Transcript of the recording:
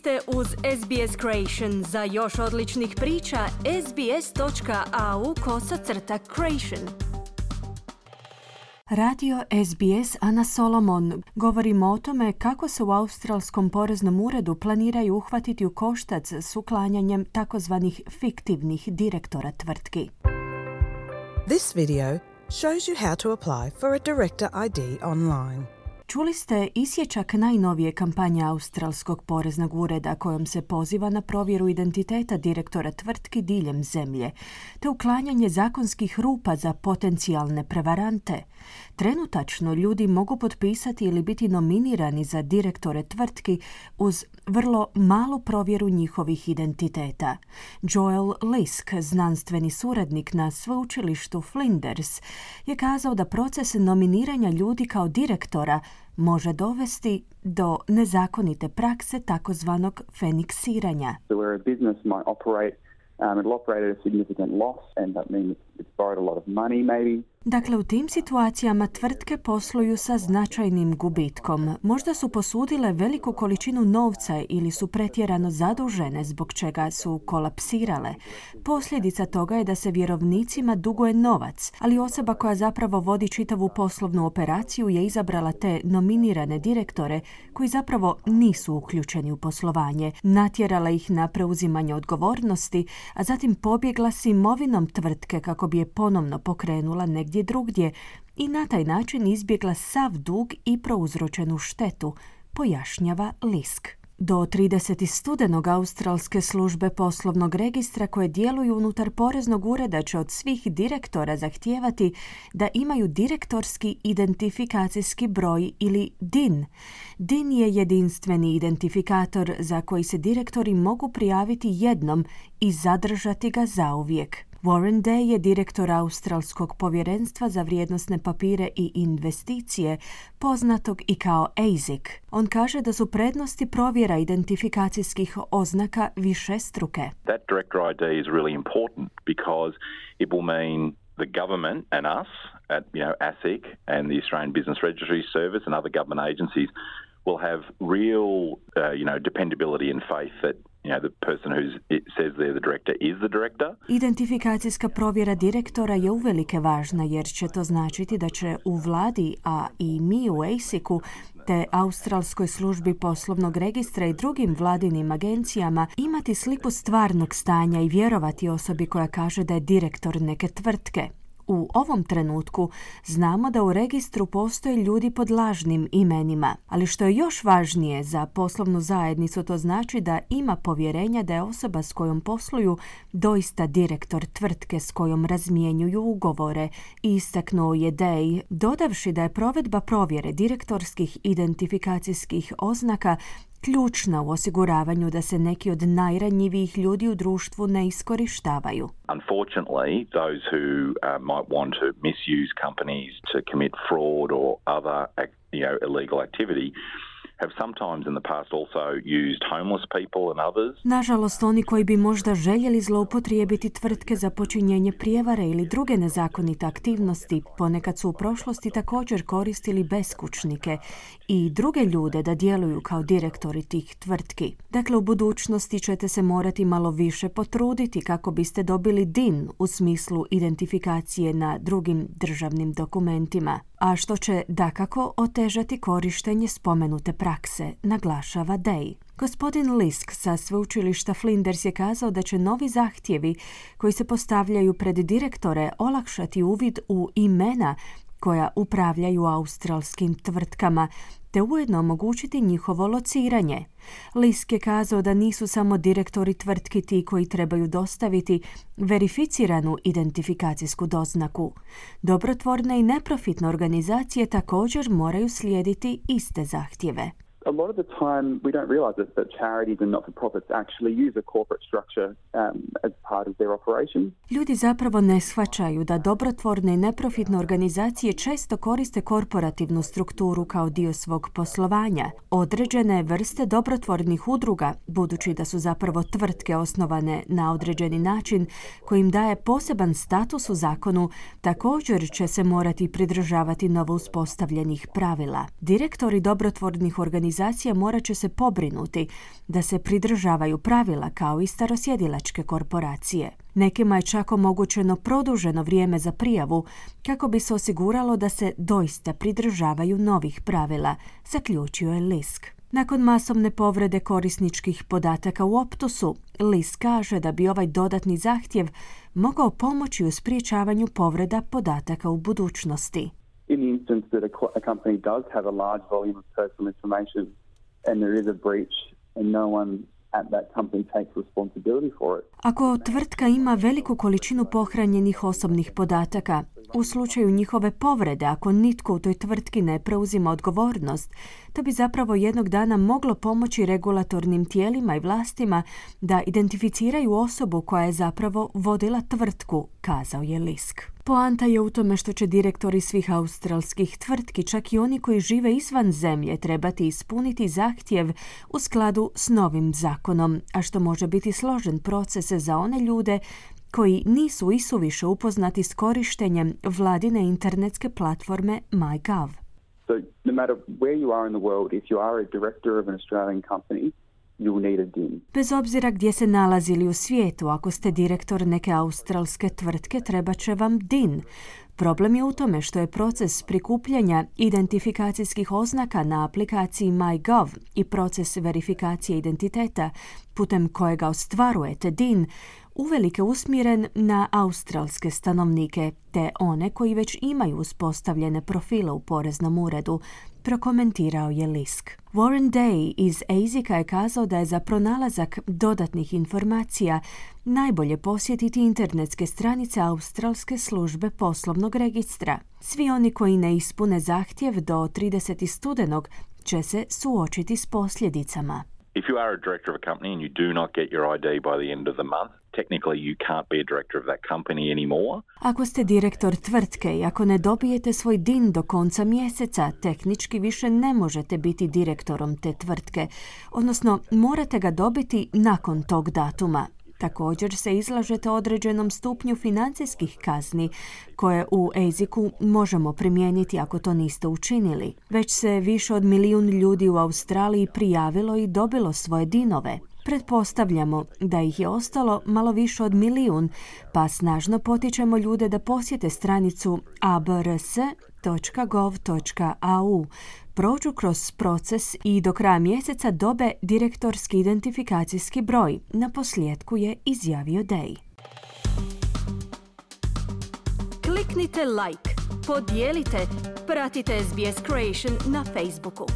ste uz SBS Creation. Za još odličnih priča, sbs.au kosacrta creation. Radio SBS Ana Solomon. Govorimo o tome kako se u Australskom poreznom uredu planiraju uhvatiti u koštac s uklanjanjem takozvanih fiktivnih direktora tvrtki. This video shows you how to apply for a Director ID online. Čuli ste isječak najnovije kampanje Australskog poreznog ureda kojom se poziva na provjeru identiteta direktora tvrtki diljem zemlje, te uklanjanje zakonskih rupa za potencijalne prevarante. Trenutačno ljudi mogu potpisati ili biti nominirani za direktore tvrtki uz vrlo malu provjeru njihovih identiteta. Joel Lisk, znanstveni suradnik na sveučilištu Flinders, je kazao da proces nominiranja ljudi kao direktora može dovesti do nezakonite prakse takozvanog feniksiranja. So where a business might operate, um, it'll operate at a significant loss and that means Dakle, u tim situacijama tvrtke posluju sa značajnim gubitkom. Možda su posudile veliku količinu novca ili su pretjerano zadužene zbog čega su kolapsirale. Posljedica toga je da se vjerovnicima duguje novac, ali osoba koja zapravo vodi čitavu poslovnu operaciju je izabrala te nominirane direktore koji zapravo nisu uključeni u poslovanje, natjerala ih na preuzimanje odgovornosti, a zatim pobjegla s imovinom tvrtke kako bi je ponovno pokrenula negdje drugdje i na taj način izbjegla sav dug i prouzročenu štetu, pojašnjava Lisk. Do 30. studenog Australske službe poslovnog registra koje djeluju unutar poreznog ureda će od svih direktora zahtijevati da imaju direktorski identifikacijski broj ili DIN. DIN je jedinstveni identifikator za koji se direktori mogu prijaviti jednom i zadržati ga zauvijek. Warren Day je direktor Australskog povjerenstva za vrijednosne papire i investicije, poznatog i kao ASIC. On kaže da su prednosti provjera identifikacijskih oznaka više struke. That director ID is really important because it will mean the government and us at you know ASIC and the Australian Business Registry Service and other government agencies will have real uh, you know dependability and faith that you the person who says they're the director is the director. Identifikacijska provjera direktora je uvelike važna jer će to značiti da će u vladi, a i mi u ASIC-u, te Australskoj službi poslovnog registra i drugim vladinim agencijama imati sliku stvarnog stanja i vjerovati osobi koja kaže da je direktor neke tvrtke. U ovom trenutku znamo da u registru postoje ljudi pod lažnim imenima, ali što je još važnije za poslovnu zajednicu to znači da ima povjerenja da je osoba s kojom posluju doista direktor tvrtke s kojom razmjenjuju ugovore, istaknuo je Day, dodavši da je provedba provjere direktorskih identifikacijskih oznaka ključna u osiguravanju da se neki od najranjivijih ljudi u društvu ne iskorištavaju. Unfortunately, those who uh, might want to misuse companies to commit fraud or other you know, illegal activity have sometimes in the past also used homeless people and others. Nažalost, oni koji bi možda željeli zloupotrijebiti tvrtke za počinjenje prijevare ili druge nezakonite aktivnosti, ponekad su u prošlosti također koristili beskućnike i druge ljude da djeluju kao direktori tih tvrtki. Dakle, u budućnosti ćete se morati malo više potruditi kako biste dobili DIN u smislu identifikacije na drugim državnim dokumentima a što će dakako otežati korištenje spomenute prakse, naglašava Day. Gospodin Lisk sa sveučilišta Flinders je kazao da će novi zahtjevi koji se postavljaju pred direktore olakšati uvid u imena koja upravljaju australskim tvrtkama, te ujedno omogućiti njihovo lociranje. Lisk je kazao da nisu samo direktori tvrtki ti koji trebaju dostaviti verificiranu identifikacijsku doznaku. Dobrotvorne i neprofitne organizacije također moraju slijediti iste zahtjeve. A lot of the time we don't realise that, that charities and not-for-profits actually use a corporate structure um, as part of their operation. Ljudi zapravo ne shvaćaju da dobrotvorne i neprofitne organizacije često koriste korporativnu strukturu kao dio svog poslovanja. Određene vrste dobrotvornih udruga, budući da su zapravo tvrtke osnovane na određeni način koji im daje poseban status u zakonu, također će se morati pridržavati novo uspostavljenih pravila. Direktori dobrotvornih organizacija organizacija morat će se pobrinuti da se pridržavaju pravila kao i starosjedilačke korporacije. Nekima je čak omogućeno produženo vrijeme za prijavu kako bi se osiguralo da se doista pridržavaju novih pravila, zaključio je Lisk. Nakon masovne povrede korisničkih podataka u Optusu, Lis kaže da bi ovaj dodatni zahtjev mogao pomoći u spriječavanju povreda podataka u budućnosti. In the instance that a, company does have a large volume of personal information and there is a breach and no one ako tvrtka ima veliku količinu pohranjenih osobnih podataka, u slučaju njihove povrede, ako nitko u toj tvrtki ne preuzima odgovornost, to bi zapravo jednog dana moglo pomoći regulatornim tijelima i vlastima da identificiraju osobu koja je zapravo vodila tvrtku, kazao je Lisk. Poanta je u tome što će direktori svih australskih tvrtki, čak i oni koji žive izvan zemlje, trebati ispuniti zahtjev u skladu s novim zakonom, a što može biti složen proces za one ljude koji nisu isuviše upoznati s korištenjem vladine internetske platforme MyGov. So no matter where you are in the world, if you are a director of an Australian company, Bez obzira gdje se nalazili u svijetu, ako ste direktor neke australske tvrtke, treba će vam DIN. Problem je u tome što je proces prikupljanja identifikacijskih oznaka na aplikaciji MyGov i proces verifikacije identiteta putem kojega ostvarujete DIN uvelike usmjeren na australske stanovnike te one koji već imaju uspostavljene profile u poreznom uredu, prokomentirao je Lisk. Warren Day iz AZIC-a je kazao da je za pronalazak dodatnih informacija najbolje posjetiti internetske stranice Australske službe poslovnog registra. Svi oni koji ne ispune zahtjev do 30. studenog će se suočiti s posljedicama. If you are a director of a company and you do not get your ID by the end of the month, technically you can't be a director of that company anymore. Ako ste direktor tvrtke i ako ne dobijete svoj DIN do konca mjeseca, tehnički više ne možete biti direktorom te tvrtke, odnosno morate ga dobiti nakon tog datuma. Također se izlažete određenom stupnju financijskih kazni koje u Eziku možemo primijeniti ako to niste učinili. Već se više od milijun ljudi u Australiji prijavilo i dobilo svoje dinove. Pretpostavljamo da ih je ostalo malo više od milijun, pa snažno potičemo ljude da posjete stranicu abrs.gov.au, prođu kroz proces i do kraja mjeseca dobe direktorski identifikacijski broj. Na posljedku je izjavio Day. Kliknite like, podijelite, pratite SBS Creation na Facebooku.